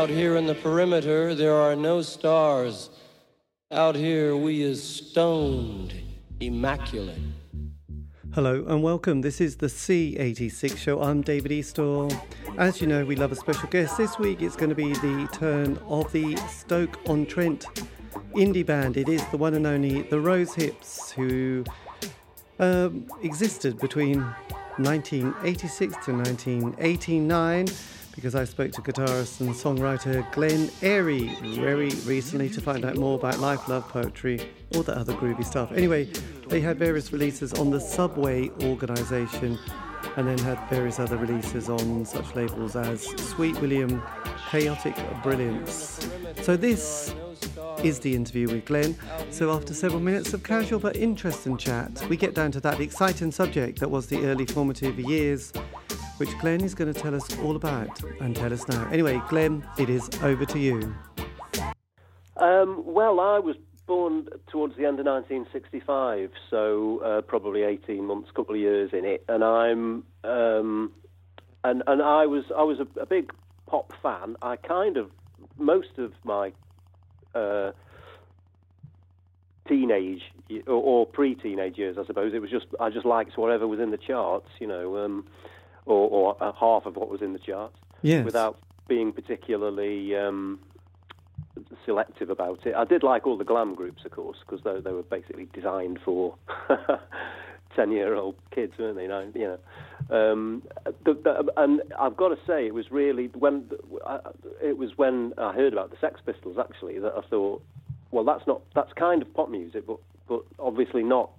out here in the perimeter, there are no stars. Out here, we is stoned, immaculate. Hello and welcome. This is the C86 show. I'm David Eastaugh. As you know, we love a special guest. This week it's going to be the turn of the Stoke on Trent indie band. It is the one and only The Rose Hips, who um, existed between 1986 to 1989 because I spoke to guitarist and songwriter Glenn Airey very recently to find out more about life, love, poetry, all that other groovy stuff. Anyway, they had various releases on the Subway organisation and then had various other releases on such labels as Sweet William, Chaotic Brilliance. So this is the interview with Glenn. So after several minutes of casual but interesting chat, we get down to that exciting subject that was the early formative years which Glenn is going to tell us all about and tell us now. Anyway, Glenn, it is over to you. Um, well, I was born towards the end of 1965, so uh, probably 18 months, couple of years in it, and I'm um, and and I was I was a, a, big pop fan. I kind of most of my uh, teenage or, or, pre-teenage years, I suppose, it was just I just liked whatever was in the charts, you know. Um, or, or uh, half of what was in the charts, yes. without being particularly um, selective about it. I did like all the glam groups, of course, because they, they were basically designed for ten-year-old kids, weren't they? You know, um, the, the, and I've got to say, it was really when it was when I heard about the Sex Pistols actually that I thought, well, that's not that's kind of pop music, but but obviously not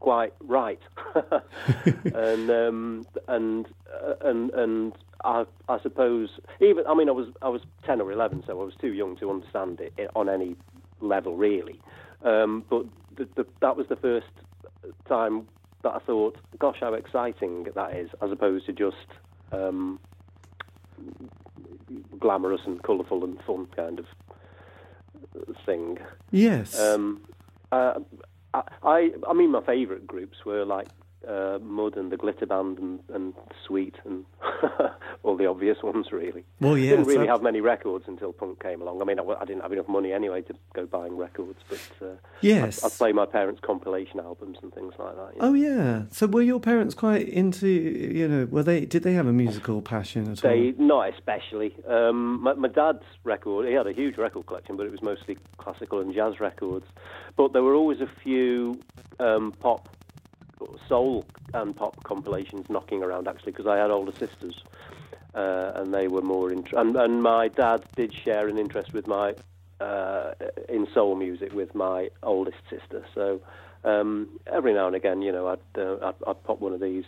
quite right. and um, and uh, and and I, I suppose even I mean I was I was ten or eleven, so I was too young to understand it on any level really. Um, but the, the, that was the first time that I thought, gosh, how exciting that is, as opposed to just um, glamorous and colourful and fun kind of thing. Yes. Um, uh, I, I mean, my favourite groups were like uh, Mud and the Glitter Band and, and Sweet and all the obvious ones, really. Well, yeah, didn't really have many records until punk came along. I mean, I, I, didn't have enough money anyway to go buying records, but uh, yes, I'd, I'd, play my parents' compilation albums and things like that. You know? Oh yeah. So were your parents quite into? You know, were they? Did they have a musical passion at they, all? Not especially. Um, my, my dad's record, he had a huge record collection, but it was mostly classical and jazz records. But there were always a few um, pop soul and pop compilations knocking around actually because I had older sisters uh, and they were more int- and, and my dad did share an interest with my uh, in soul music with my oldest sister. So um, every now and again you know I'd, uh, I'd, I'd pop one of these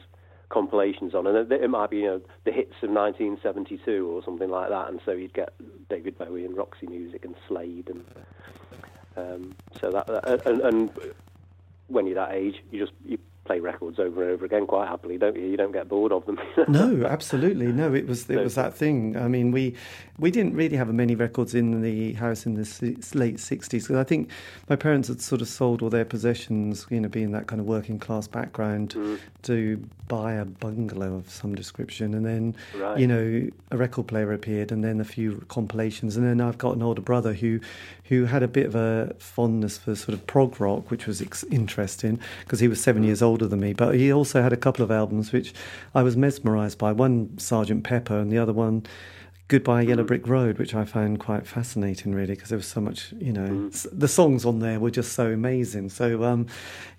compilations on and it, it might be you know the hits of 1972 or something like that and so you'd get David Bowie and Roxy Music and Slade and um, so that, and, and when you're that age, you just you play records over and over again quite happily, don't you? You don't get bored of them. no, absolutely no. It was it was that thing. I mean, we we didn't really have many records in the house in the late sixties because I think my parents had sort of sold all their possessions, you know, being that kind of working class background, mm. to buy a bungalow of some description, and then right. you know a record player appeared, and then a few compilations, and then I've got an older brother who who had a bit of a fondness for sort of prog rock, which was ex- interesting because he was seven years older than me. But he also had a couple of albums which I was mesmerised by. One Sergeant Pepper, and the other one Goodbye Yellow mm. Brick Road, which I found quite fascinating, really, because there was so much, you know, mm. the songs on there were just so amazing. So, um,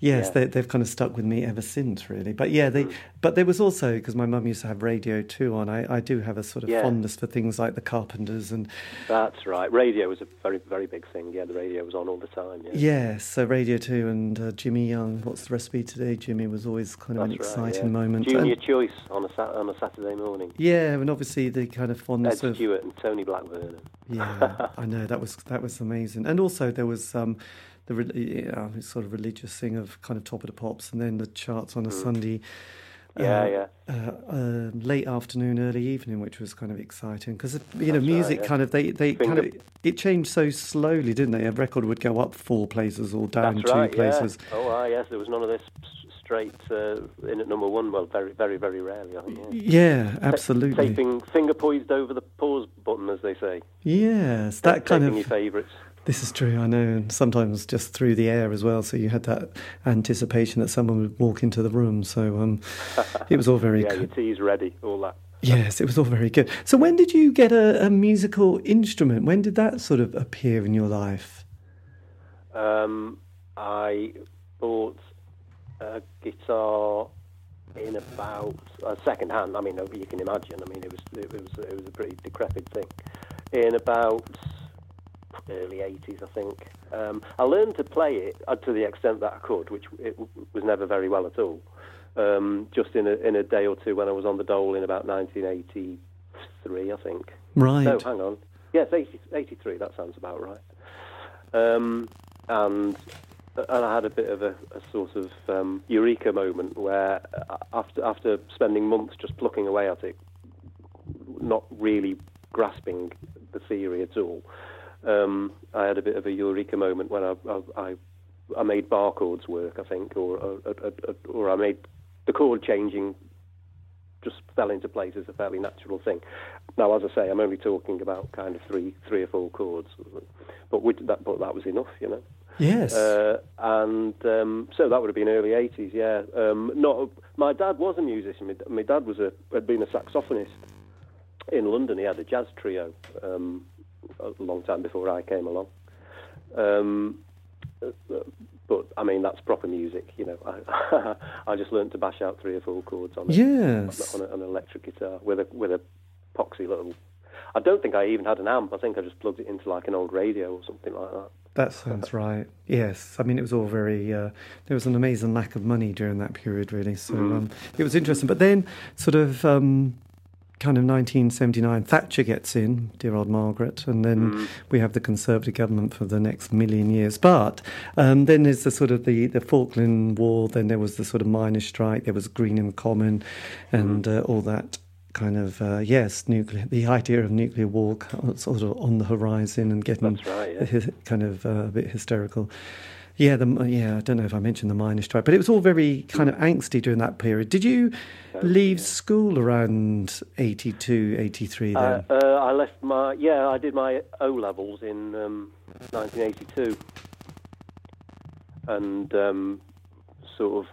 yes, yeah. they, have kind of stuck with me ever since, really. But yeah, they, mm. but there was also because my mum used to have Radio Two on. I, I do have a sort of yeah. fondness for things like the Carpenters and. That's right. Radio was a very, very big thing. Yeah, the radio was on all the time. Yeah. Yes, so Radio Two and uh, Jimmy Young. What's the recipe today? Jimmy was always kind of That's an exciting yeah. moment. Junior and, Choice on a on a Saturday morning. Yeah, and obviously the kind of fondness Ed Stewart and Tony Blackburn. yeah, I know that was that was amazing, and also there was um, the you sort of religious thing of kind of top of the pops, and then the charts on a mm. Sunday. Yeah, uh, yeah. Uh, uh, late afternoon, early evening, which was kind of exciting because you know That's music right, yeah. kind of they they Finger- kind of it changed so slowly, didn't they? A record would go up four places or down That's two right, places. Yeah. Oh, ah, yes, there was none of this straight uh, in at number one. Well, very, very, very rarely. I think. Yeah, Yeah, absolutely. Taping finger poised over the pause button, as they say. Yes, that kind of. your favourites. This is true, I know, and sometimes just through the air as well. So you had that anticipation that someone would walk into the room. So um, it was all very. Yeah, co- your tea's ready. All that. yes, it was all very good. So when did you get a, a musical instrument? When did that sort of appear in your life? Um, I bought a guitar in about uh, second hand. I mean, you can imagine. I mean, it was it was it was a pretty decrepit thing. In about early 80s, I think. Um, I learned to play it uh, to the extent that I could, which it w- was never very well at all. Um, just in a, in a day or two when I was on the dole in about 1983, I think. Right. No, hang on. Yes, 80, 83, that sounds about right. Um, and and I had a bit of a, a sort of um, eureka moment where uh, after after spending months just plucking away at it, not really grasping the theory at all, um, I had a bit of a eureka moment when I I, I, made bar chords work, I think, or or, or, I made the chord changing just fell into place as a fairly natural thing. Now, as I say, I'm only talking about kind of three, three or four chords, but that, but that was enough, you know. Yes. Uh, and um, so that would have been early '80s, yeah. Um, not my dad was a musician. My, my dad was a had been a saxophonist in London. He had a jazz trio um, a long time before I came along. Um, but I mean, that's proper music, you know. I, I just learned to bash out three or four chords on, a, yes. on, a, on an electric guitar with a with a poxy little. I don't think I even had an amp. I think I just plugged it into like an old radio or something like that. That sounds right. Yes, I mean it was all very. Uh, there was an amazing lack of money during that period, really. So um, it was interesting. But then, sort of, um, kind of 1979, Thatcher gets in, dear old Margaret, and then we have the Conservative government for the next million years. But um, then there's the sort of the the Falkland War. Then there was the sort of miners' strike. There was Greenham Common, and uh, all that kind of uh, yes, nuclear. The idea of nuclear war sort of on the horizon and getting right, yeah. kind of uh, a bit hysterical. Yeah, the yeah. I don't know if I mentioned the miners' strike, but it was all very kind of angsty during that period. Did you leave school around 82, 83 then? Uh, uh, I left my yeah. I did my O levels in um, 1982, and um, sort of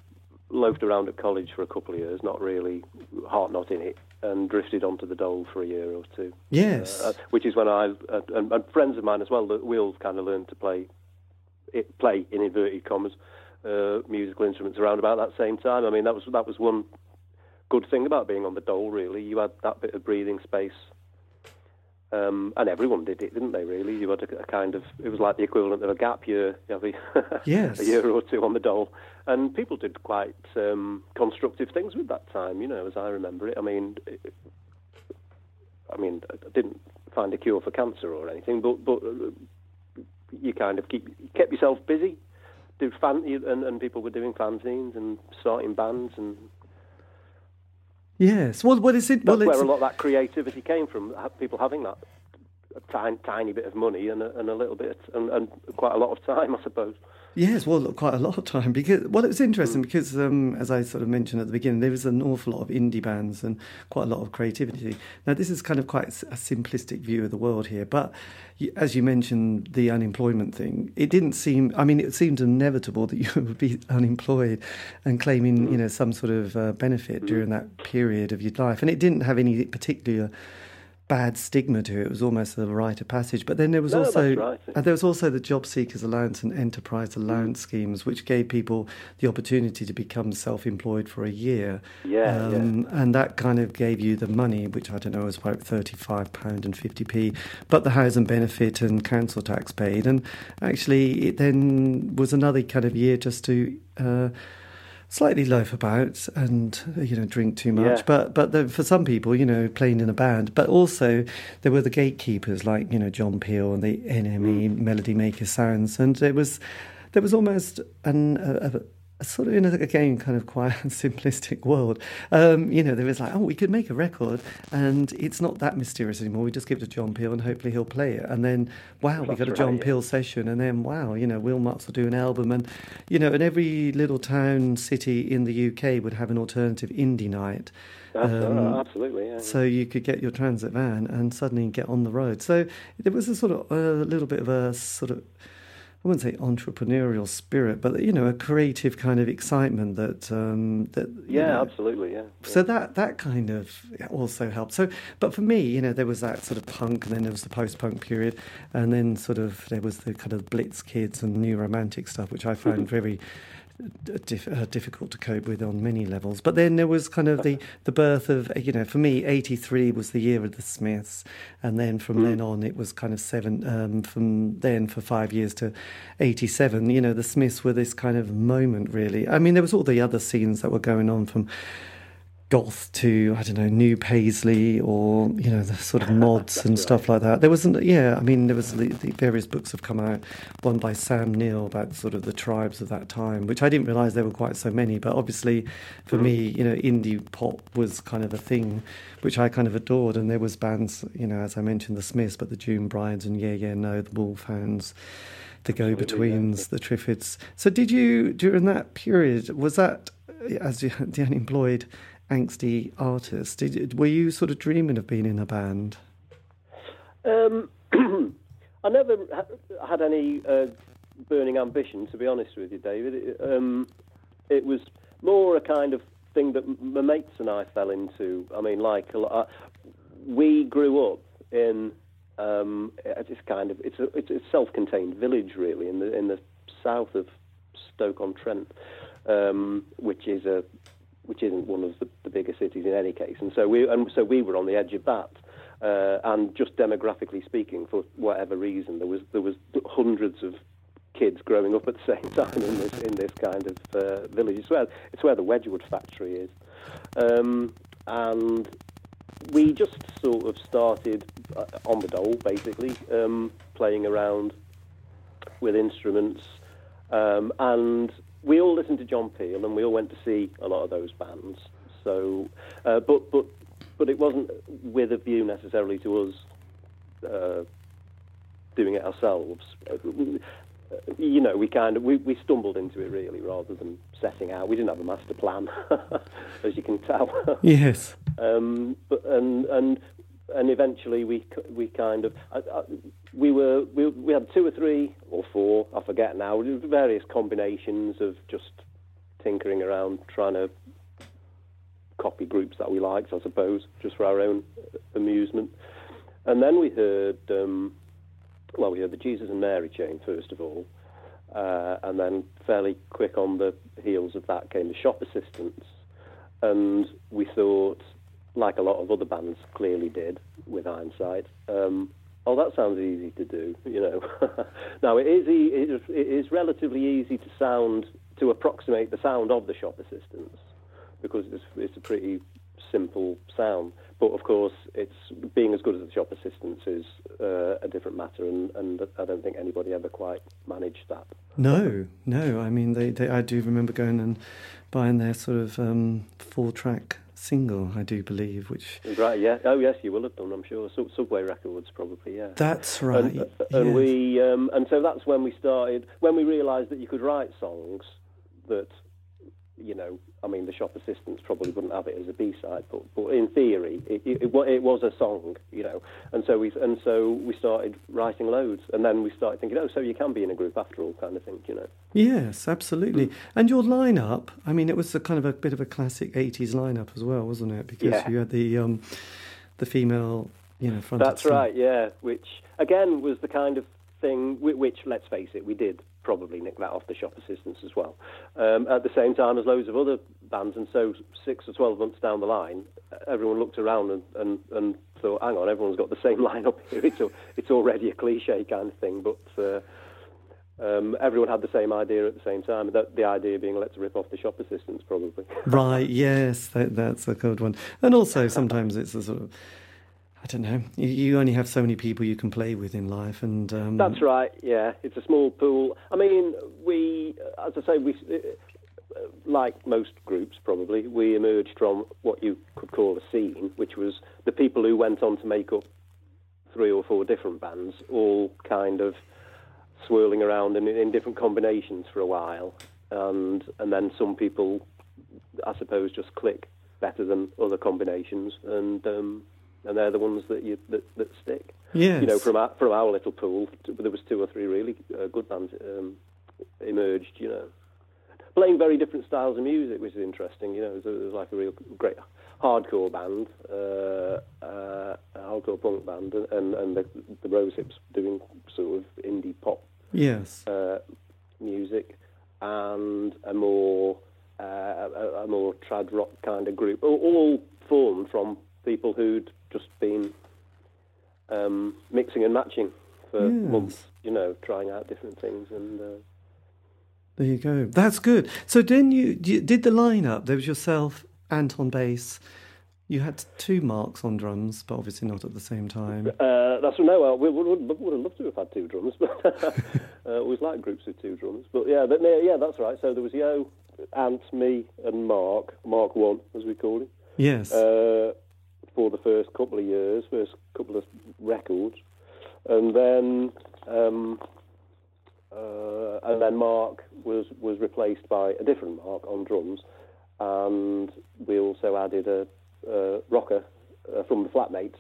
loafed around at college for a couple of years, not really heart not in it, and drifted onto the dole for a year or two. yes. Uh, which is when I uh, and, and friends of mine as well that we all kind of learned to play it, play in inverted commas uh, musical instruments around about that same time. I mean that was that was one good thing about being on the dole. Really, you had that bit of breathing space. Um, and everyone did it, didn't they? Really, you had a, a kind of it was like the equivalent of a gap year. You have a, Yes. a year or two on the dole, and people did quite um, constructive things with that time. You know, as I remember it. I mean, it, I mean, I didn't find a cure for cancer or anything, but but uh, you kind of keep kept yourself busy. Do fan and, and people were doing fanzines and starting bands, and yes. Well, what is it? that's well, where a lot of that creativity came from. People having that a tiny, tiny bit of money and a, and a little bit and, and quite a lot of time, I suppose. Yes, well, quite a lot of time because well, it was interesting because um, as I sort of mentioned at the beginning, there was an awful lot of indie bands and quite a lot of creativity. Now, this is kind of quite a simplistic view of the world here, but as you mentioned, the unemployment thing, it didn't seem. I mean, it seemed inevitable that you would be unemployed and claiming, you know, some sort of uh, benefit during that period of your life, and it didn't have any particular bad stigma to it. It was almost a rite of passage. But then there was No, also right. and there was also the job seekers allowance and enterprise allowance schemes, which gave people the opportunity to become self-employed for a year. Yeah, um, and that kind of gave you the money, which I don't know was about thirty-five pound and fifty p, but the housing benefit and council tax paid. And actually, it then was another kind of year just to. Uh, Slightly loaf about and you know drink too much, Yeah. but but the, for some people, you know, playing in a band. But also, there were the gatekeepers like you know John Peel and the NME mm. Melody Maker Sounds, and it was there was almost an, a, sort of in a, again kind of quite simplistic world um, you know there was like oh we could make a record and it's not that mysterious anymore we just give it to john peel and hopefully he'll play it and then wow we got a john right, yeah. peel session and then wow you know will marks will do an album and you know and every little town city in the uk would have an alternative indie night um, absolutely, yeah. So you could get your transit van and suddenly get on the road. So there was a sort of a little bit of a sort of I wouldn't say entrepreneurial spirit, but you know, a creative kind of excitement that um, that yeah, know, absolutely, yeah. So that that kind of also helped. So, but for me, you know, there was that sort of punk, and then there was the post-punk period, and then sort of there was the kind of Blitz kids and new romantic stuff, which I found very Dif- uh, difficult to cope with on many levels. But then there was kind of the, the birth of, you know, for me, 83 was the year of the Smiths. And then from mm. then on, it was kind of seven, um, from then for five years to 87. You know, the Smiths were this kind of moment, really. I mean, there was all the other scenes that were going on from goth to I don't know new Paisley or you know the sort of mods and stuff like that. There wasn't yeah I mean there was the, the, various books have come out one by Sam Neill about sort of the tribes of that time which I didn't realise there were quite so many but obviously for me you know indie pop was kind of a thing which I kind of adored and there was bands you know as I mentioned the Smiths but the June Brides and Yeah Yeah Noh the Wolfhounds the Go Betweens the Triffids. So did you during that period was that as the unemployed angsty artist. Did, were you sort of dreaming of being in a band? Um, I never had any uh, burning ambition, to be honest with you, David. It, um, it, was more a kind of thing that my mates and I fell into. I mean, like a lot, uh, we grew up in um, this kind of it's a, it's a self-contained village, really, in the in the south of Stoke on Trent, um, which is a which isn't one of the, the bigger cities in any case. And so we and so we were on the edge of that. Uh, and just demographically speaking, for whatever reason, there was there was hundreds of kids growing up at the same time in this in this kind of uh, village. It's where it's where the Wedgwood factory is, um, and we just sort of started uh, on the dole, basically um, playing around with instruments, um, and we all listened to John Peel and we all went to see a lot of those bands. So, uh, but but but it wasn't with a view necessarily to us uh, doing it ourselves. Uh, you know, we kind of we, we stumbled into it really rather than setting out. We didn't have a master plan, as you can tell. yes. Um, but and and and eventually we we kind of I, I, we were we, we had two or three or four I forget now various combinations of just tinkering around trying to copy groups that we liked I suppose just for our own amusement. And then we heard um, well we heard the Jesus and Mary chain first of all uh, and then fairly quick on the heels of that came the shop assistants. And we thought like a lot of other bands clearly did with hindsight. Um, oh, that sounds easy to do, you know. now it is, it is relatively easy to sound to approximate the sound of the shop assistants because it's, it's a pretty simple sound. But of course, it's being as good as the shop assistants is uh, a different matter, and, and I don't think anybody ever quite managed that. No, no. I mean, they, they I do remember going and buying their sort of um, full track single, I do believe, which right, yeah, oh yes, you will have done, I'm sure. Sub- Subway Records, probably, yeah. That's right. And, uh, and we, um, and so that's when we started. When we realised that you could write songs that you know, I mean, the shop assistants probably wouldn't have it as a B side, but, but in theory, it, it, it, was a song, you know, and so we and so we started writing loads, and then we started thinking, oh, so you can be in a group after all, kind of thing, you know. Yes, absolutely. And your lineup, I mean, it was a kind of a bit of a classic '80s lineup as well, wasn't it? Because yeah. you had the um, the female, you know, front. That's right, yeah. Which again was the kind of thing which, let's face it, we did probably nick that off the shop assistants as well. Um, at the same time as loads of other bands, and so six or twelve months down the line, everyone looked around and, and, and thought, "Hang on, everyone's got the same lineup here. It's a, it's already a cliche kind of thing." But uh, um, everyone had the same idea at the same time. That, the idea being, let's rip off the shop assistants, probably. right. Yes, that, that's a good one. And also, sometimes it's a sort of I don't know. You, only have so many people you can play with in life, and um... that's right. Yeah, it's a small pool. I mean, we, as I say, we like most groups, probably, we emerged from what you could call a scene, which was the people who went on to make up three or four different bands, all kind of swirling around in, in different combinations for a while, and and then some people, I suppose, just click better than other combinations, and um, and they're the ones that you that, that stick. Yes. You know, from our, from our little pool, there was two or three really uh, good bands um, emerged. You know, playing very different styles of music, which is interesting. You know, there was, like a real great hardcore band, uh, uh, hardcore punk band, and and the, the Rose Hips doing sort of indie pop Yes. uh, music, and a more uh, a, a more trad rock kind of group, all, all formed from people who'd just been um, mixing and matching for Yes. months. You know, trying out different things and. Uh, There you go. That's good. So then you, you did the lineup. There was yourself, Anton bass. You had two marks on drums, but obviously not at the same time. Uh, that's no. Well, we would, have loved to have had two drums, but uh, always like groups with two drums. But yeah, but, yeah, that's right. So there was Yo, Ant, me, and Mark. Mark One, as we call him, Yes. uh, for the first couple of years, first couple of records, and then um, uh, and then Mark was was replaced by a different Mark on drums, and we also added a, a rocker uh, from the Flatmates.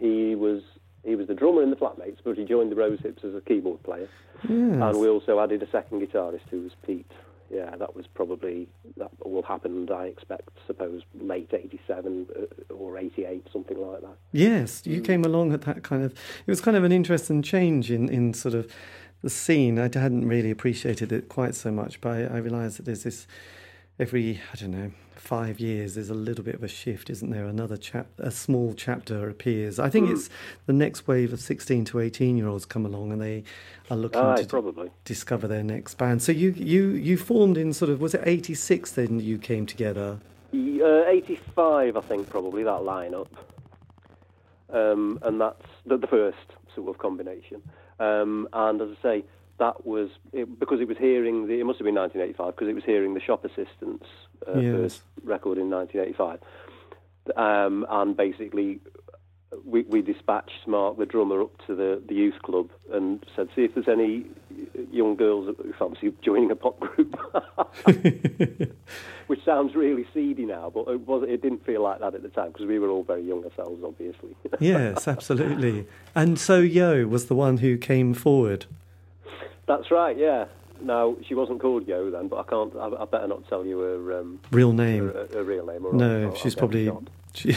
He was he was the drummer in the Flatmates, but he joined the Rose Hips as a keyboard player, yes. and we also added a second guitarist who was Pete. Yeah, that was probably that will happen. I expect, suppose, late '87 uh, or '88, something like that. Yes, you came along at that kind of. It was kind of an interesting change in, in sort of the scene. I hadn't really appreciated it quite so much, but I, I realised that there's this every I don't know five years. There's a little bit of a shift, isn't there? Another chap, a small chapter appears. I think it's the next wave of 16 to 18 year olds come along and they are looking Aye, to probably. discover their next band. So you you you formed in sort of was it 86 then you came together? Uh, 85, I think, probably that lineup, um, and that's the, the first sort of combination. Um, and as I say, that was it, because it was hearing the. It must have been 1985 because it was hearing the Shop Assistants uh, Yes. first record in 1985, um, and basically. We, we dispatched Mark, the drummer, up to the, the youth club and said, "See if there's any young girls who fancy joining a pop group." which sounds really seedy now, but it was it didn't feel like that at the time because we were all very young ourselves, obviously. yes, absolutely. And so Yo was the one who came forward. That's right, yeah. Now she wasn't called Yo then, but I can't. I, I better not tell you her, um, Real name. her, her real name. Or No, I'll- I'll she's probably. She...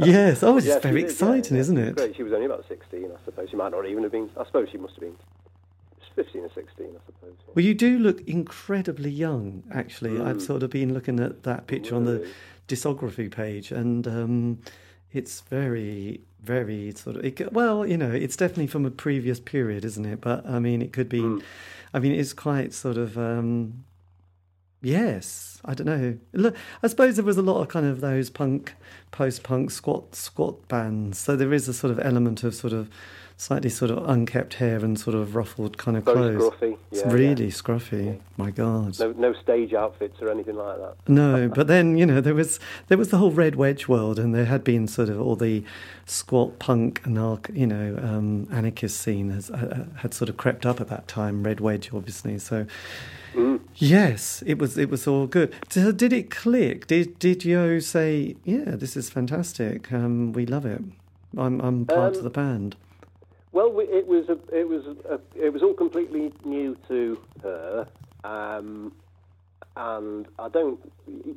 yes. Oh, it's Yeah, very did, yeah, exciting, yeah. isn't it? Great. She was only about sixteen, I suppose. She might not even have been. I suppose she must have been fifteen or sixteen, I suppose. Well, you do look incredibly young, actually. I've Mm. sort of been looking at that picture on the discography page, and um, it's very, very sort of. It, well, you know, it's definitely from a previous period, isn't it? But I mean, it could be. Mm. I mean, it's quite sort of. Um, yes, I don't know. Look, I suppose there was a lot of kind of those punk, post-punk squat squat bands. So there is a sort of element of sort of slightly sort of unkept hair and sort of ruffled kind of Very clothes. scruffy. It's yeah, really yeah. scruffy. My God. No, no stage outfits or anything like that. No, but then you know there was there was the whole red wedge world, and there had been sort of all the squat punk and you know um, anarchist scene has uh, had sort of crept up at that time. Red wedge, obviously. So Mm. yes, it was it was all good. So did it click? Did did Yo say, yeah, this is fantastic. Um, we love it. I'm I'm part of Um, the band. Well, we, it was a, it was a, it was all completely new to her, um, and I don't.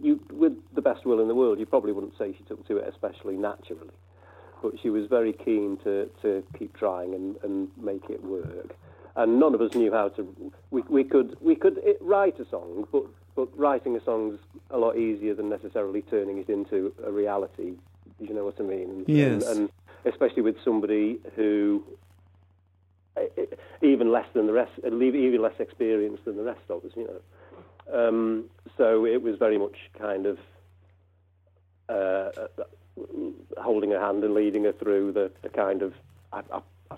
You, with the best will in the world, you probably wouldn't say she took to it especially naturally, but she was very keen to, to keep trying and, and make it work. And none of us knew how to. We, we could we could write a song, but but writing a song's a lot easier than necessarily turning it into a reality. You know what I mean? And- Yes. and, and especially with somebody who even less than the rest, eh, even less experienced than the rest of us, you know. Um, so it was very much kind of uh, uh, holding her hand and leading her through the, the kind of, I, I, I,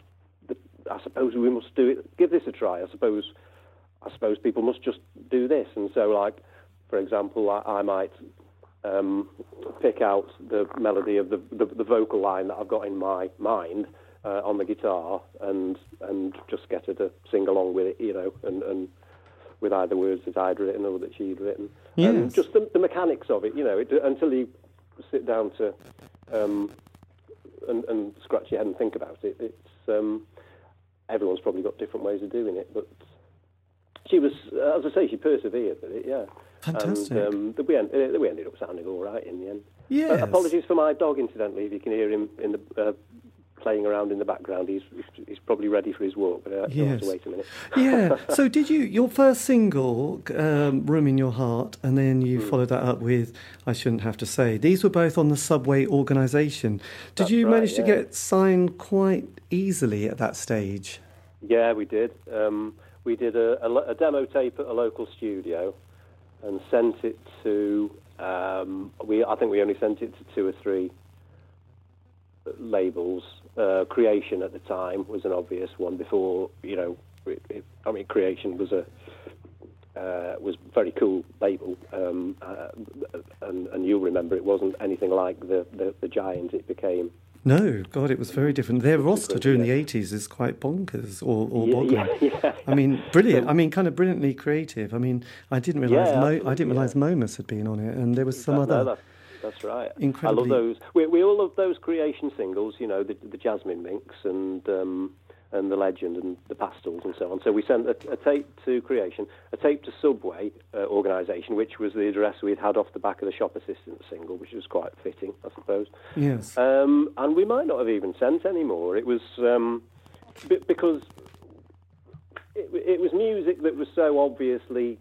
the, I suppose we must do it, give this a try. I suppose I suppose people must just do this. And so, like, for example, I, I might um, pick out the melody of the, the, the vocal line that I've got in my mind uh, on the guitar and and just get her to sing along with it, you know, and, and with either words that I'd written or that she'd written. Yes. And just the, the mechanics of it, you know, it, until you sit down to um, and, and scratch your head and think about it, it's um, everyone's probably got different ways of doing it, but she was, as I say, she persevered with it, yeah. Fantastic. And um, we, ended, we ended up sounding all right in the end. Yes. Uh, apologies for my dog, incidentally, if you can hear him in the uh, playing around in the background. He's he's probably ready for his walk, but uh, he'll have to wait a minute. yeah. So did you your first single, um, "Room in Your Heart," and then you Hmm. followed that up with "I Shouldn't Have to Say." These were both on the Subway organisation. Did That's you right, manage to get signed quite easily at that stage? Yeah, we did. Um, we did a, a, a demo tape at a local studio and sent it to. Um, we I think we only sent it to two or three labels. Uh, Creation at the time was an obvious one. Before you know, it, it, I mean, Creation was a uh, was very cool label, um, uh, and, and you'll remember it wasn't anything like the, the, the giant it became. No, God, it was very different. Their roster during yeah. the eighties is quite bonkers or, or Yeah, boggling. yeah. I mean, brilliant. I mean, kind of brilliantly creative. I mean, I didn't realise Yeah, Mo- I didn't realise yeah. Momus had been on it, and there was some That- no, other. that's, that's right. incredibly- I love those. We, we all love those creation singles. You know, the, the Jasmine Minks and um, and the Legend and the Pastels and so on. So we sent a, a tape to Creation, a tape to Subway uh, organisation, which was the address we'd had off the back of the Shop Assistant single, which was quite fitting, I suppose. Yes. Um, and we might not have even sent any more. It was um, b- because it, it was music that was so obviously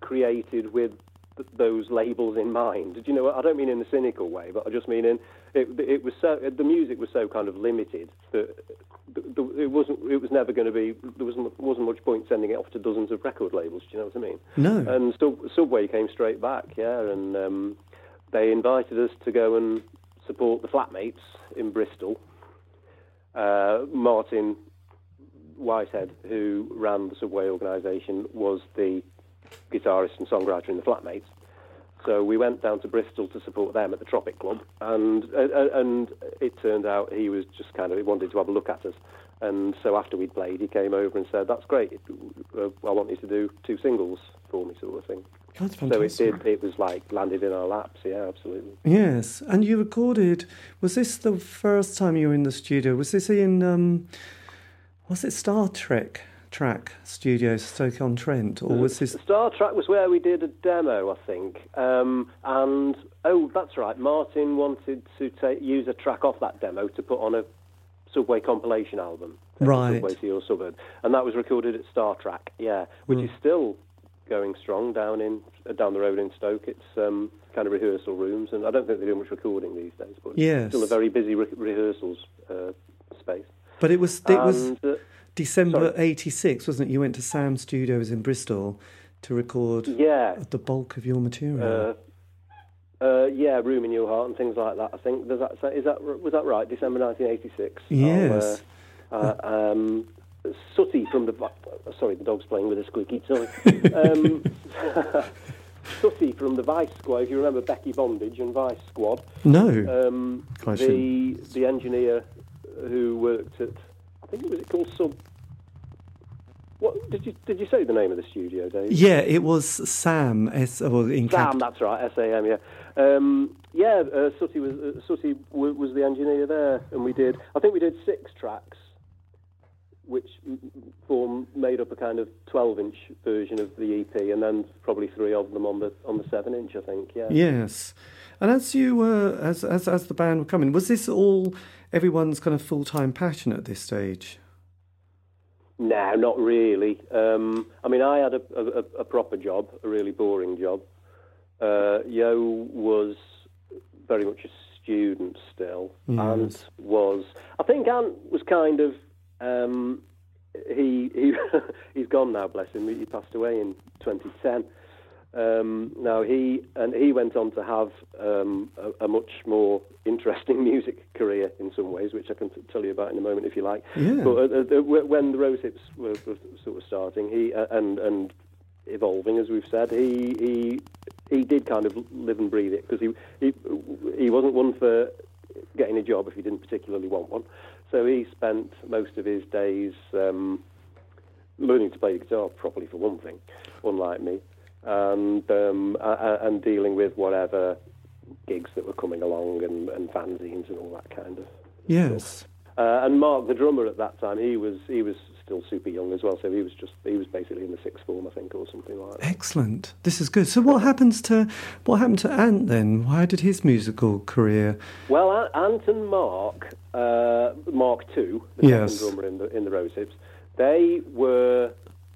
created with th- those labels in mind. Do you know? what? I don't mean in a cynical way, but I just mean in it. It was so the music was so kind of limited that th- th- it wasn't. It was never going to be. There wasn't wasn't much point sending it off to dozens of record labels. Do you know what I mean? No. And Sub- Subway came straight back, yeah, and um, they invited us to go and support the Flatmates in Bristol. Uh, Martin Whitehead, who ran the Subway organisation, was the guitarist and songwriter in the Flatmates. So we went down to Bristol to support them at the Tropic Club, and uh, uh, and it turned out he was just kind of he wanted to have a look at us, and so after we'd played, he came over and said, "That's great. Uh, I want you to do two singles for me, sort of thing." That's So it did. It was like landed in our laps. Yeah, absolutely. Yes, and you recorded. Was this the first time you were in the studio? Was this in? Um, was it Star Trek track studio Stoke on Trent, or was this? Star Trek was where we did a demo, I think. Um, and oh, that's right. Martin wanted to take, use a track off that demo to put on a Subway compilation album. Right. Subway to Your Suburb, and that was recorded at Star Trek. Yeah, which Hmm. is still going strong down in uh, down the road in Stoke. It's um, kind of rehearsal rooms, and I don't think they do much recording these days. But Yes. it's still a very busy re- rehearsals uh, space. But it was. It was uh, December sorry. '86, wasn't it? You went to Sam Studios in Bristol to record yeah, the bulk of your material. Uh, uh, yeah, room in your heart and things like that. I think does that say, is that was that right? December 1986. Yes. I'll, uh, uh, um, Sooty from the sorry, the dog's playing with a squeaky toy. um, Sooty from the Vice Squad. If you remember Becky Bondage and Vice Squad, no. um, the the engineer who worked at think it was it called Sub. What did you did you say the name of the studio, Dave? yeah, it was Sam. S. Well, in cap- Sam, that's right, S-A-M, yeah. Um, yeah, uh, Sooty was uh, Sooty w- was the engineer there, and we did. I think we did six tracks, which form made up a kind of twelve-inch version of the EP, and then probably three of them on the on the seven-inch. I think. Yeah. Yes, and as you were, as as as the band were coming, was this all everyone's kind of full time passion at this stage? No, not really. Um, I mean, I had a, a, a proper job, a really boring job. Uh, Yo was very much a student still, and Yes. was. I think Ant was kind of. Um, he he he's gone now, bless him. He passed away in 2010. Um, now he and he went on to have um, a, a, much more interesting music career in some ways, which I can t- tell you about in a moment if you like. Yeah. But uh, uh, when the Rose Hips were, were, sort of starting, he uh, and and evolving, as we've said, he he he did kind of live and breathe it because he he he wasn't one for getting a job if he didn't particularly want one. So he spent most of his days um, learning to play the guitar properly, for one thing, unlike me and um, and dealing with whatever gigs that were coming along and, and fanzines and all that kind of. Yes. Uh, and Mark, the drummer at that time, he was he was still super young as well, so he was just he was basically in the sixth form, I think, or something like that. Excellent. This is good. So, what happens to what happened to Ant then? Why did his musical career? Well, Ant and Mark, uh, Mark Two, the yes. second drummer in the in the Rose Hips, they were,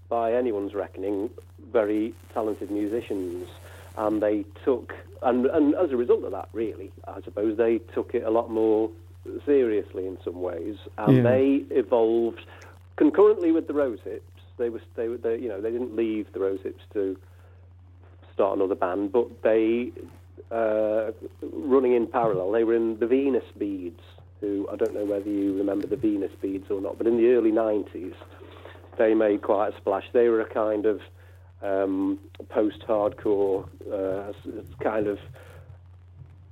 by anyone's reckoning, very talented musicians, and they took and and as a result of that, really, I suppose they took it a lot more seriously in some ways, and yeah. they evolved concurrently with the Rose Hips. They were they were they, you know they didn't leave the Rose Hips to start another band, but they uh, running in parallel. They were in the Venus Beads, who I don't know whether you remember the Venus Beads or not, but in the early '90s, they made quite a splash. They were a kind of um, post-hardcore uh, kind of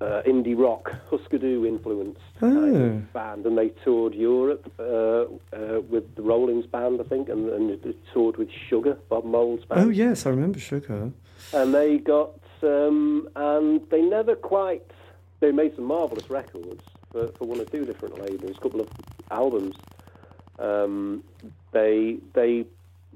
uh, indie rock, Hüsker Dü influenced oh. band, and they toured Europe uh, uh, with the Rollins band, I think, and, and they toured with Sugar, Bob Mould's band. Oh yes, I remember Sugar. And they got, um, and they never quite. They made some marvelous records for, for one or two different labels, a couple of albums. Um, they they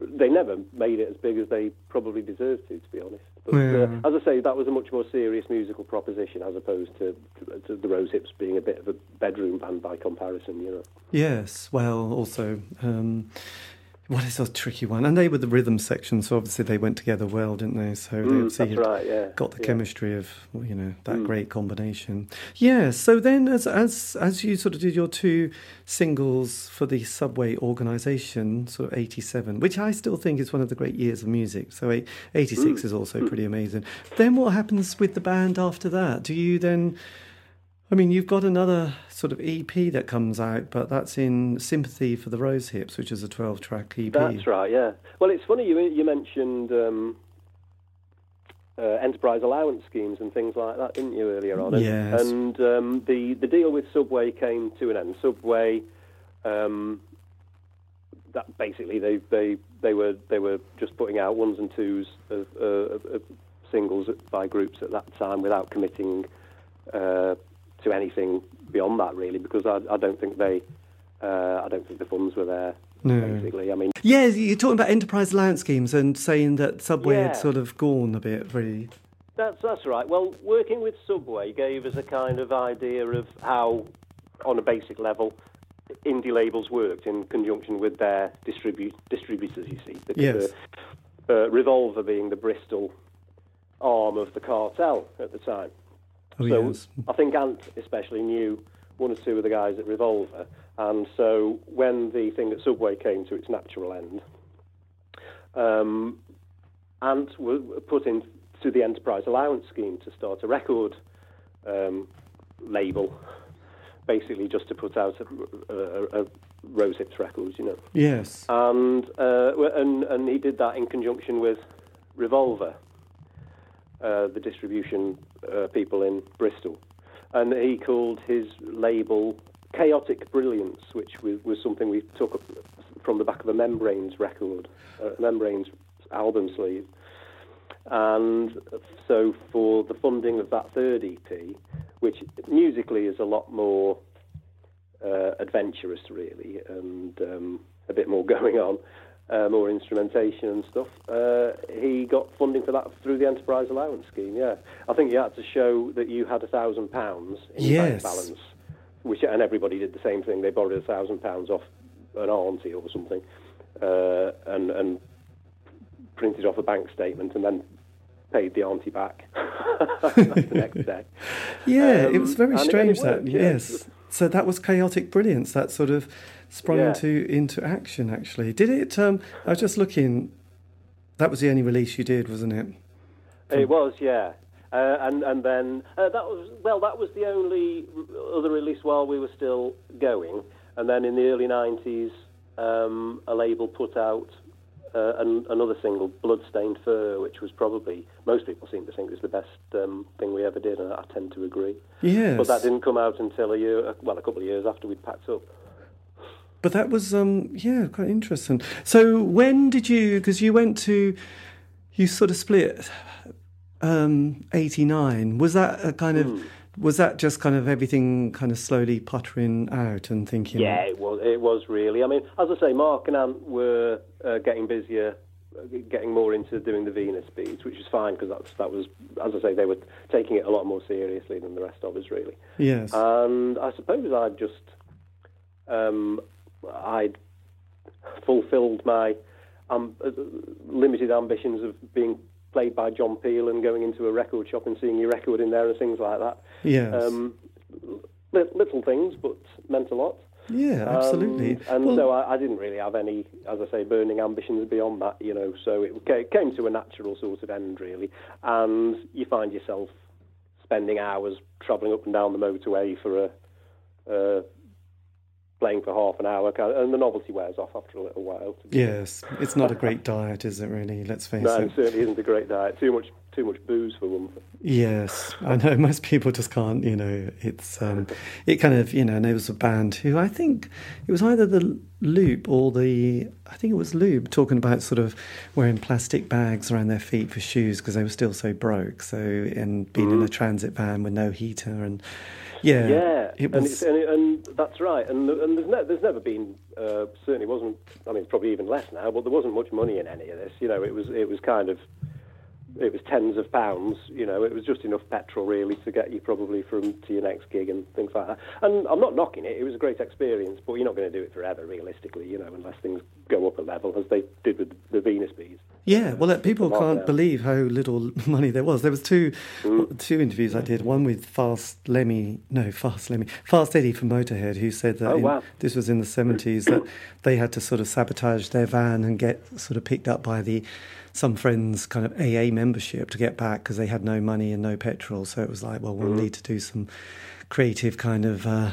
they never made it as big as they probably deserved to, to be honest. But yeah. uh, as I say, that was a much more serious musical proposition as opposed to, to, to, the Rose Hips being a bit of a bedroom band by comparison, you know. Yes, well, also. Um, what is a tricky one? And they were the rhythm section, so obviously they went together well, didn't they? So they mm, obviously right, yeah. got the yeah. chemistry of you know that mm. great combination. Yeah. So then, as as as you sort of did your two singles for the Subway organisation, sort of '87, which I still think is one of the great years of music. So '86 mm. is also pretty amazing. Then what happens with the band after that? Do you then? I mean, you've got another sort of EP that comes out, but that's in Sympathy for the Rose Hips, which is a 12 track EP. That's right, yeah. Well, it's funny you, you mentioned um, uh, enterprise allowance schemes and things like that, didn't you, earlier on? And, yes. And um, the, the deal with Subway came to an end. Subway. Um, that basically they, they they were they were just putting out ones and twos of, uh, of, of singles by groups at that time without committing uh, to anything beyond that, really, because I, I don't think they, uh, I don't think the funds were there. No. Basically, I mean, yeah, you're talking about enterprise allowance schemes and saying that Subway Yeah. had sort of gone a bit, really. that's that's right. Well, working with Subway gave us a kind of idea of how, on a basic level, indie labels worked in conjunction with their distribu- distributors. You see, the, Yes. the, uh, Revolver being the Bristol arm of the cartel at the time. Oh, so yes. I think Ant especially knew one or two of the guys at Revolver, and so when the thing at Subway came to its natural end, um, Ant was put into the enterprise allowance scheme to start a record um, label, basically just to put out a, a, a Rose Hips records, you know. Yes. And, uh, and and he did that in conjunction with Revolver, uh, the distribution uh, people in Bristol, and he called his label Chaotic Brilliance, which was, was something we took from the back of a Membranes record, uh, Membranes album sleeve. And so for the funding of that third EP, which musically is a lot more uh, adventurous, really, and um, a bit more going on, uh, more instrumentation and stuff. Uh, he got funding for that through the Enterprise Allowance Scheme. Yeah, I think you had to show that you had a thousand pounds in your bank balance, which and everybody did the same thing. They borrowed a thousand pounds off an auntie or something, uh, and and printed off a bank statement and then paid the auntie back the next day. Yeah, it Um, was very and it- it strange that, yes. So that was chaotic brilliance. That sort of sprung Yeah. into into action. Actually, did it? Um, I was just looking. That was the only release you did, wasn't it? It was, yeah. Uh, and and then uh, that was well, that was the only other release while we were still going. And then in the early '90s, um, a label put out uh, an, another single, "Bloodstained Fur," which was probably most people seem to think was the best um, thing we ever did, and I tend to agree. Yes. But that didn't come out until a year, uh, well, a couple of years after we'd packed up. But that was, um, yeah, quite interesting. So when did you? Because you went to, you sort of split, um, eighty nine. Was that a kind of? Hmm. Was that just kind of everything kind of slowly puttering out and thinking? Yeah, it was. It was really. I mean, as I say, Mark and Ant were uh, getting busier, getting more into doing the Venus Beads, which is fine because that's that was, as I say, they were taking it a lot more seriously than the rest of us, really. Yes. And I suppose I'd just, um, I'd fulfilled my um, uh, limited ambitions of being played by John Peel and going into a record shop and seeing your record in there and things like that. Yeah. Um, li- little things, but meant a lot. yeah, absolutely. Um, and Well, so I, I didn't really have any, as I say, burning ambitions beyond that, you know. So it came to a natural sort of end, really. And you find yourself spending hours travelling up and down the motorway for a. Uh, playing for half an hour, and the novelty wears off after a little while. yes, it's not a great diet, is it? Really? Let's face No, it. it certainly isn't a great diet. Too much, too much booze for one. thing. Yes, I know most people just can't. You know, it's um, it kind of you know. And there was a band who I think it was either the Loop or the I think it was Loop talking about sort of wearing plastic bags around their feet for shoes because they were still so broke. So and being in a transit van with no heater and yeah, Mm-hmm. Yeah, it and, was it's, and, it, and that's right. And and there's, ne- there's never been uh, certainly wasn't. I mean, it's probably even less now. But there wasn't much money in any of this. You know, it was it was kind of it was tens of pounds. You know, it was just enough petrol really to get you probably from to your next gig and things like that. And I'm not knocking it. It was a great experience, but you're not going to do it forever, realistically. You know, unless things go up a level as they did with the Venus Beads. Yeah, well, people can't believe how little money there was. There was two hmm. two interviews I did. One with Fast Lemmy, no, Fast Lemmy, Fast Eddie from Motorhead, who said that Oh, in- wow. this was in the seventies that they had to sort of sabotage their van and get sort of picked up by the some friends' kind of AA membership to get back because they had no money and no petrol. So it was like, well, we'll need to do some creative kind of. Uh,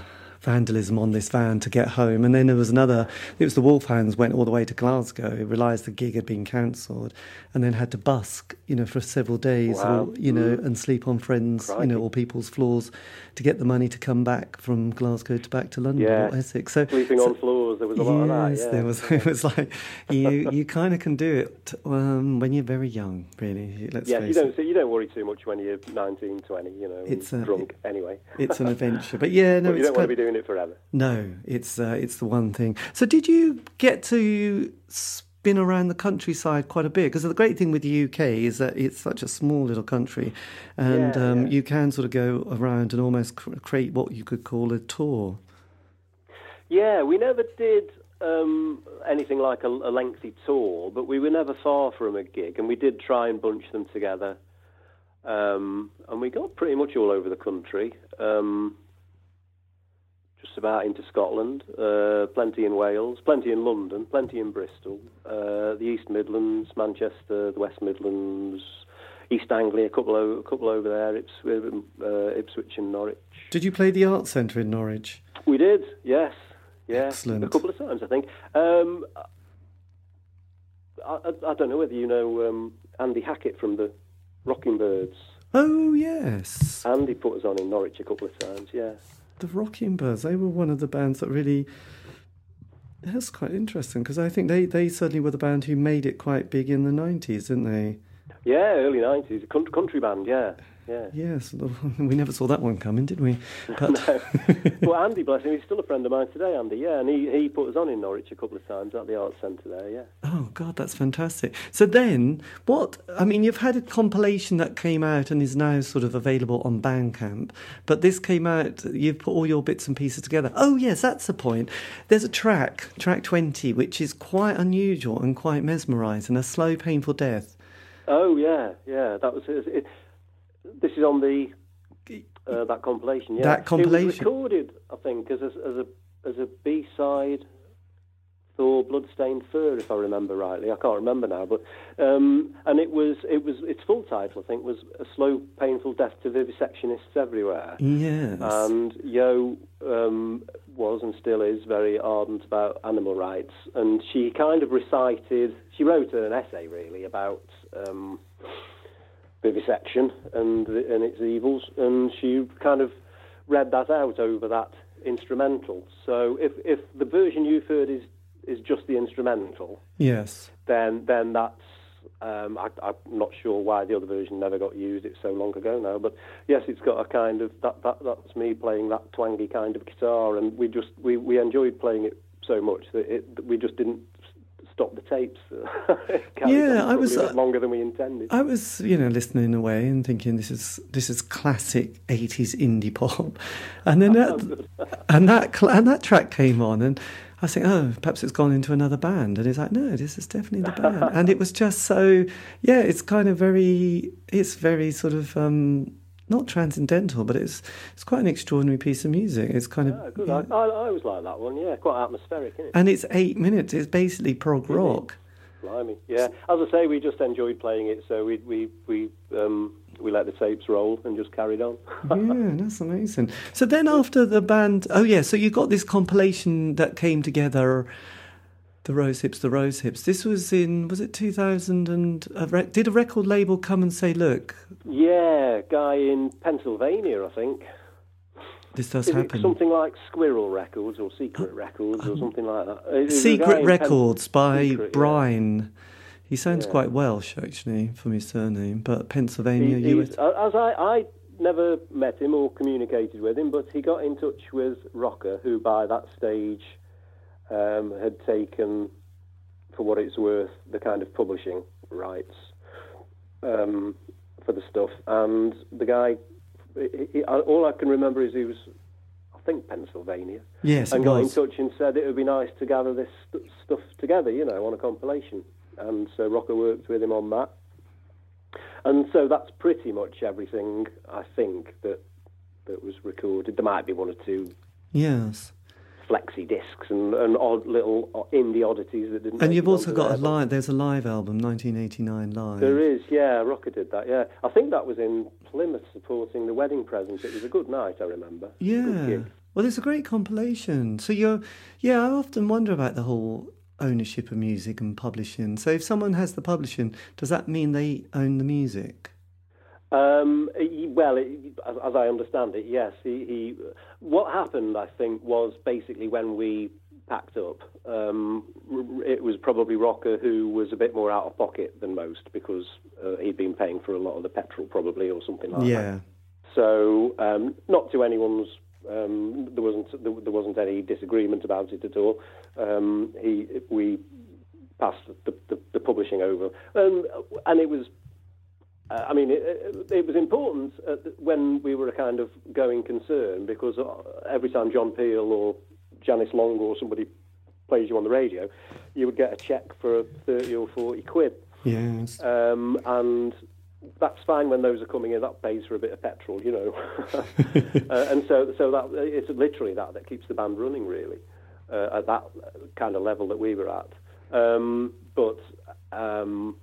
vandalism on this van to get home and then there was another it was the wolfhounds went all the way to glasgow realized the gig had been cancelled and then had to busk you know for several days Wow. or you know and sleep on friends you know or people's floors to get the money to come back from glasgow to back to london Yeah. or essex so Sleeping so- on floors, there was a lot of that. Yes, Yeah. there was. It was like you. You kind of can do it um, when you're very young, really. Let's Yeah, you don't it. you don't worry too much when you're 19, 20, you know, It's, uh, drunk anyway. It's an adventure, but yeah, no, but you it's don't want to be doing it forever. No, it's uh, it's the one thing. So, did you get to spin around the countryside quite a bit? Because the great thing with the UK is that it's such a small little country, and Yeah, um, yeah. you can sort of go around and almost create what you could call a tour. Yeah, we never did um, anything like a, a lengthy tour, but we were never far from a gig, and we did try and bunch them together. Um, and we got pretty much all over the country, um, just about into Scotland, uh, plenty in Wales, plenty in London, plenty in Bristol, uh, the East Midlands, Manchester, the West Midlands, East Anglia, a couple, o- a couple over there, Ips- uh, Ipswich and Norwich. Did you play the art centre in Norwich? We did, yes, yeah, Excellent. a couple of times, I think. Um, I, I, I don't know whether you know um, Andy Hackett from the Rockingbirds. Oh yes, Andy put us on in Norwich a couple of times, yeah. The Rockingbirds. They were one of the bands that really. That's quite interesting because I think they, they certainly were the band who made it quite big in the nineties, didn't they? Yeah, early nineties, a country, country band, yeah, yeah. Yes, we never saw that one coming, did we? But well, Andy, bless him, he's still a friend of mine today, Andy. Yeah, and he, he put us on in Norwich a couple of times at the Arts Centre there. Yeah. oh god, that's fantastic. So then, what? I mean, you've had a compilation that came out and is now sort of available on Bandcamp, but this came out. You've put all your bits and pieces together. Oh yes, that's the point. There's a track, track twenty, which is quite unusual and quite mesmerising. A slow, painful death. Oh yeah, yeah. That was it. it this is on the uh, that compilation. Yeah, That compilation. It was recorded, I think, as a, as a as a B side or Bloodstained Fur, if I remember rightly. I can't remember now, but um, and it was it was its full title, I think, was "A Slow, Painful Death to Vivisectionists Everywhere." Yes. And Yo um, was and still is very ardent about animal rights, and she kind of recited. She wrote an essay really about. Um, vivisection and and its evils, and she kind of read that out over that instrumental. So if if the version you've heard is is just the instrumental, yes, then then that's um, I, am not sure why the other version never got used. It's so long ago now, but yes, it's got a kind of that, that that's me playing that twangy kind of guitar, and we just we, we enjoyed playing it so much that it, we just didn't stop the tapes. yeah, I was uh, longer than we intended. I was, you know, listening away and thinking this is this is classic '80s indie pop, and then that and that and that track came on, and I was thinking, oh, perhaps it's gone into another band, and it's like, no, this is definitely the band, and it was just so, yeah, it's kind of very, it's very sort of. Um, not transcendental, but it's it's quite an extraordinary piece of music. It's kind of good. Yeah. I, I, always like that one. Yeah, quite atmospheric, isn't it? And it's eight minutes. It's basically prog rock. Blimey, yeah. As I say, we just enjoyed playing it, so we we we um, we let the tapes roll and just carried on. yeah, that's amazing. So then after the band, oh yeah, so you got this compilation that came together the Rose Hips, the Rose Hips. This was in, was it 2000? And a rec- did a record label come and say, look? Yeah, guy in Pennsylvania, I think. This does Is happen. something like Squirrel Records or Secret Records um, or something like that. Secret Records by Secret, Brian. Yeah. He sounds yeah. quite Welsh, actually, from his surname, but Pennsylvania, he, US. As I, I never met him or communicated with him, but he got in touch with Rocker, who by that stage um, had taken, for what it's worth, the kind of publishing rights um, for the stuff. And the guy, he, he, all I can remember is he was, I think, Pennsylvania. Yes, and got was. in touch and said it would be nice to gather this st- stuff together, you know, on a compilation. And so Rocker worked with him on that. And so that's pretty much everything I think that that was recorded. There might be one or two yes flexi discs and, and odd little uh, indie oddities that didn't. And you've also got a live. There's a live album, 1989 live. There is, yeah. Rocker did that. Yeah, I think that was in Plymouth supporting the wedding present. It was a good night, I remember. Yeah. Well, it's a great compilation. So you're, yeah. I often wonder about the whole ownership of music and publishing. So if someone has the publishing, does that mean they own the music? Um, well, it, as, as, I understand it, yes. He, he, what happened, I think, was basically when we packed up. Um, it was probably Rocker who was a bit more out of pocket than most because uh, he'd been paying for a lot of the petrol, probably, or something like yeah. that. So, um, not to anyone's. Um, there wasn't there, there, wasn't any disagreement about it at all. Um, he we passed the, the, the publishing over, um, and it was uh, I mean, it, it was important when we were a kind of going concern because uh, every time John Peel or Janice Long or somebody plays you on the radio, you would get a check for 30 or 40 quid. Yes. Um, and that's fine when those are coming in. That pays for a bit of petrol, you know. uh, and so, so that it's literally that that keeps the band running, really, uh, at that kind of level that we were at. Um, but um,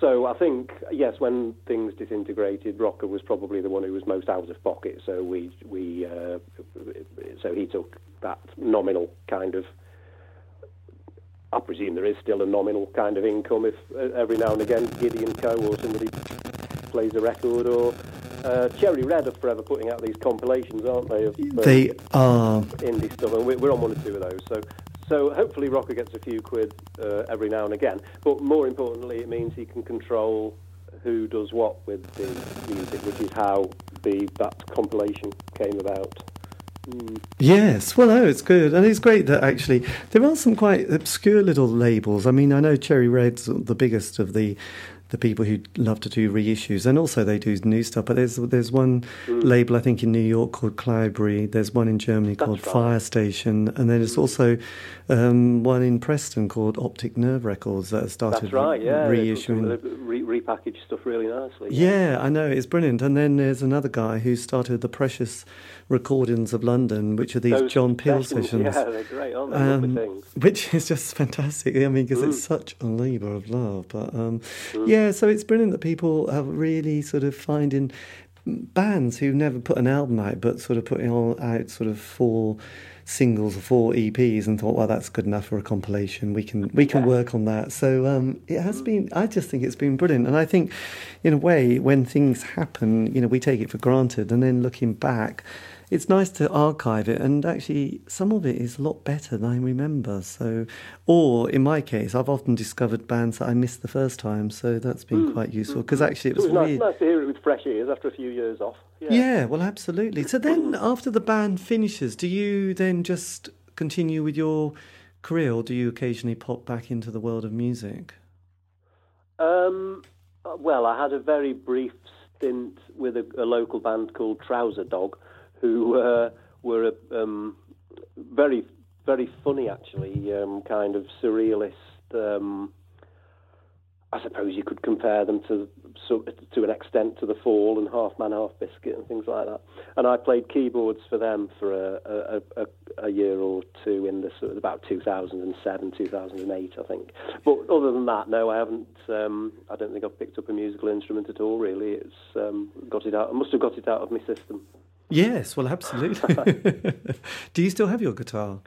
so I think yes, when things disintegrated, Rocker was probably the one who was most out of pocket. So we we uh, so he took that nominal kind of. I presume there is still a nominal kind of income if uh, every now and again Gideon Coe or somebody plays a record or uh, Cherry Red are forever putting out these compilations, aren't they? Of, they are indie stuff, and we're on one or two of those. So so hopefully Rocker gets a few quid uh, every now and again. But more importantly, it means he can control who does what with the music, which is how the that compilation came about. Mm. Yes, well, no, it's good, and it's great that actually there are some quite obscure little labels. I mean, I know Cherry Red's the biggest of the the people who love to do reissues, and also they do new stuff. But there's there's one mm. label I think in New York called Cloudberry. There's one in Germany That's called right. Firestation, and then there's also um, one in Preston called Optic Nerve Records that has started That's right. Yeah, reissuing. Re- repackaged stuff really nicely. Yeah. yeah, I know it's brilliant. And then there's another guy who started the Precious Recordings of London, which are these Those John Peel sessions, sessions. Yeah, they're great, aren't they? Um, which is just fantastic. I mean, because Mm. it's such a labour of love. But um, yeah, so it's brilliant that people are really sort of finding bands who never put an album out, but sort of putting all out sort of four singles or four EPs, and thought, well, that's good enough for a compilation. We can we can Yeah. work on that. So um, it has been. I just think it's been brilliant, and I think, in a way, when things happen, you know, we take it for granted, and then looking back it's nice to archive it and actually some of it is a lot better than I remember. So, or in my case, I've often discovered bands that I missed the first time, so that's been quite useful because actually it was, it was nice, nice to hear it with fresh ears after a few years off. Yeah. yeah, well, absolutely. So then, after the band finishes, do you then just continue with your career, or do you occasionally pop back into the world of music? Um, uh, well, I had a very brief stint with a, a local band called Trouser Dog, who uh, were a, um, very, very funny, actually, um, kind of surrealist. Um, I suppose you could compare them to so, to an extent to the Fall and Half Man Half Biscuit and things like that. And I played keyboards for them for a, a, a, a year or two in the sort of about 2007, 2008, I think. But other than that, no, I haven't. Um, I don't think I've picked up a musical instrument at all. Really, it's um, got it out. I must have got it out of my system. Yes, well, absolutely. do you still have your guitar?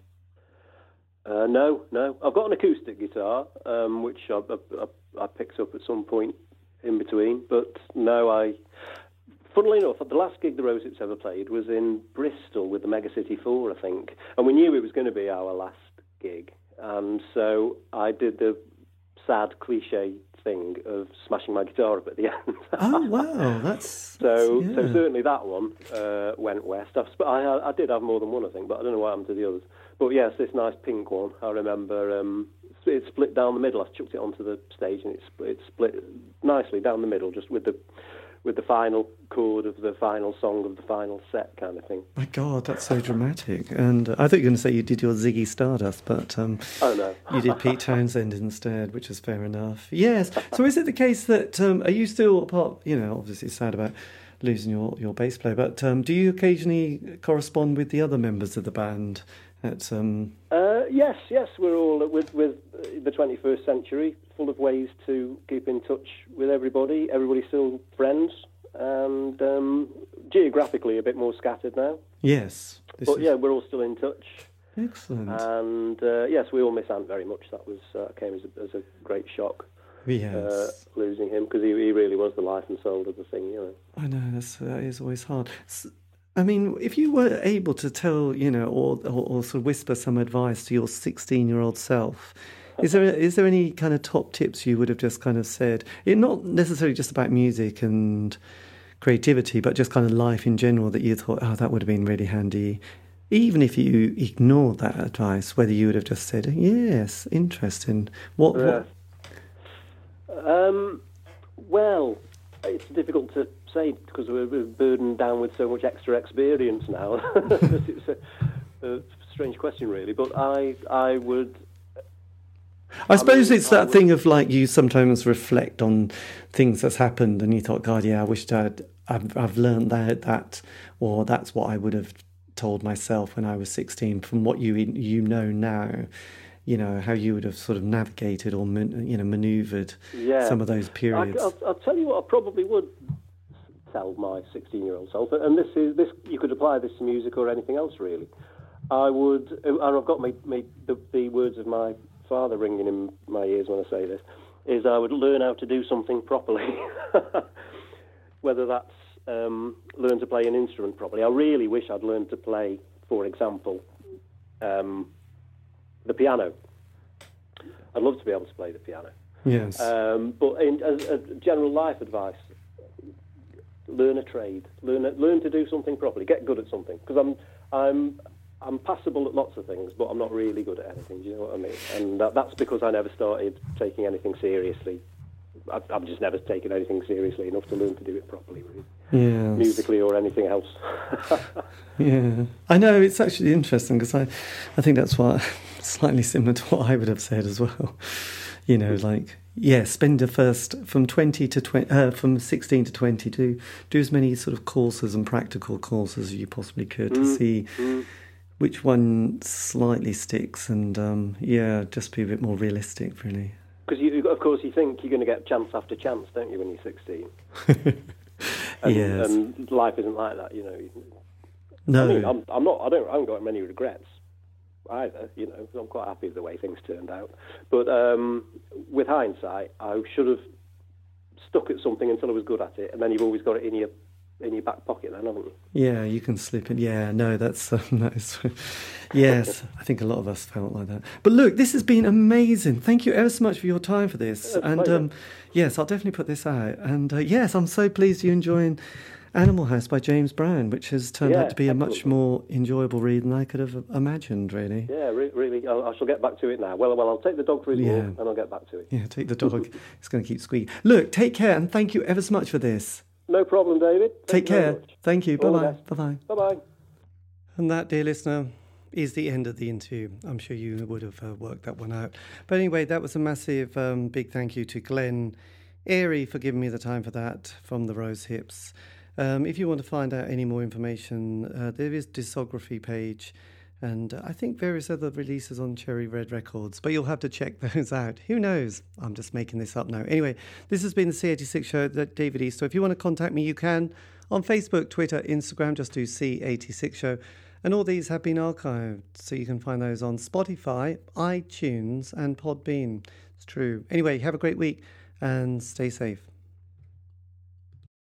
Uh, no, no. I've got an acoustic guitar, um, which I, I, I picked up at some point in between. But no, I. Funnily enough, the last gig the Rosettes ever played was in Bristol with the Mega City Four, I think, and we knew it was going to be our last gig, and so I did the sad cliche thing of smashing my guitar up at the end. Oh wow, that's So, yeah. so certainly that one uh, went west. I've, sp- I, I did have more than one, I think, but I don't know what happened to the others. But yes, this nice pink one. I remember um, it split down the middle. I chucked it onto the stage, and it split, it split nicely down the middle, just with the with the final chord of the final song of the final set, kind of thing. My God, that's so dramatic. And uh, I thought you were going to say you did your Ziggy Stardust, but um, Oh no, you did Pete Townshend instead, which is fair enough. Yes. So is it the case that um, are you still part? You know, obviously it's sad about losing your your bass player, but um, do you occasionally correspond with the other members of the band? At um, Uh, yes, yes, we're all with with uh, the 21st century, full of ways to keep in touch with everybody. Everybody's still friends, and um, geographically a bit more scattered now. yes, But is yeah, we're all still in touch, excellent. and uh, yes, we all miss Ant very much. That was uh, came as a, as a great shock yes, uh, losing him because he, he really was the life and soul of the thing, you know. I know that's that is always hard. S- I mean, if you were able to tell, you know, or, or, or sort of whisper some advice to your sixteen-year-old self, is there is there any kind of top tips you would have just kind of said? It not necessarily just about music and creativity, but just kind of life in general that you thought, oh, that would have been really handy. Even if you ignored that advice, whether you would have just said, yes, interesting. What? Yeah. what Um, well, it's difficult to say because we're, we're burdened down with so much extra experience now. it's a, a strange question, really. But I, I would. I suppose mean, it's I that would- thing of like you sometimes reflect on things that's happened and you thought, God, yeah, I wished I'd I've, I've learned that that or that's what I would have told myself when I was sixteen. From what you you know now, you know how you would have sort of navigated or you know manoeuvred Yeah. some of those I, periods. will I'll tell you what. I probably would tell my 16-year-old self, and this is this. You could apply this to music or anything else, really. I would, and I've got my, my the, the words of my father ringing in my ears when I say this. Is I would learn how to do something properly, whether that's um, learn to play an instrument properly. I really wish I'd learned to play, for example, um, the piano. I'd love to be able to play the piano. yes, Um, but in, as, as general life advice, learn a trade. Learn a, learn to do something properly. Get good at something. Because I'm I'm I'm passable at lots of things, but I'm not really good at anything. Do you know what I mean? And that, that's because I never started taking anything seriously I, I've just never taken anything seriously enough to learn to do it properly, really, Yeah. musically or anything else. Yeah, I know it's actually interesting because I, I think that's what slightly similar to what I would have said as well. You know, like yeah, spend the first from twenty to twenty, uh, from sixteen to twenty, do do as many sort of courses and practical courses as you possibly could to see which one slightly sticks, and um, yeah, just be a bit more realistic, really. Because you, of course, you think you're going to get chance after chance, don't you, when you're 16? And, yes. and life isn't like that, you know. no. I mean, I'm, I'm not. I don't. I haven't got many regrets either. You know, I'm quite happy with the way things turned out. But um, with hindsight, I should have stuck at something until I was good at it, and then you've always got it in your in your back pocket, then, haven't you? Yeah, you can slip in. Yeah, no, that's um, that's. yes, I think a lot of us felt like that. But look, this has been amazing. Thank you ever so much for your time for this. Yeah, and um, yes, I'll definitely put this out. And uh, yes, I'm so pleased you're enjoying Animal House by James Brown, which has turned out to be a much more enjoyable read than I could have imagined. Really. Yeah, re- really. I, I shall get back to it now. Well, well, I'll take the dog for his Yeah. walk, and I'll get back to it. Yeah, take the dog. it's going to keep squeaking. Look, take care, and thank you ever so much for this. No problem, David. Thank Take care. Thank you. Bye bye. Bye bye. Bye bye. And that, dear listener, is the end of the interview. I'm sure you would have uh, worked that one out. But anyway, that was a massive um, big thank you to Glenn Airy for giving me the time for that from the Rose Hips. Um, if you want to find out any more information, uh, there is discography page and uh, I think various other releases on Cherry Red Records, but you'll have to check those out. Who knows? I'm just making this up now. Anyway, this has been the C86 show, David East. So if you want to contact me, you can on Facebook, Twitter, Instagram, just do C86 show. And all these have been archived, so you can find those on Spotify, iTunes, and Podbean. It's true. Anyway, have a great week and stay safe.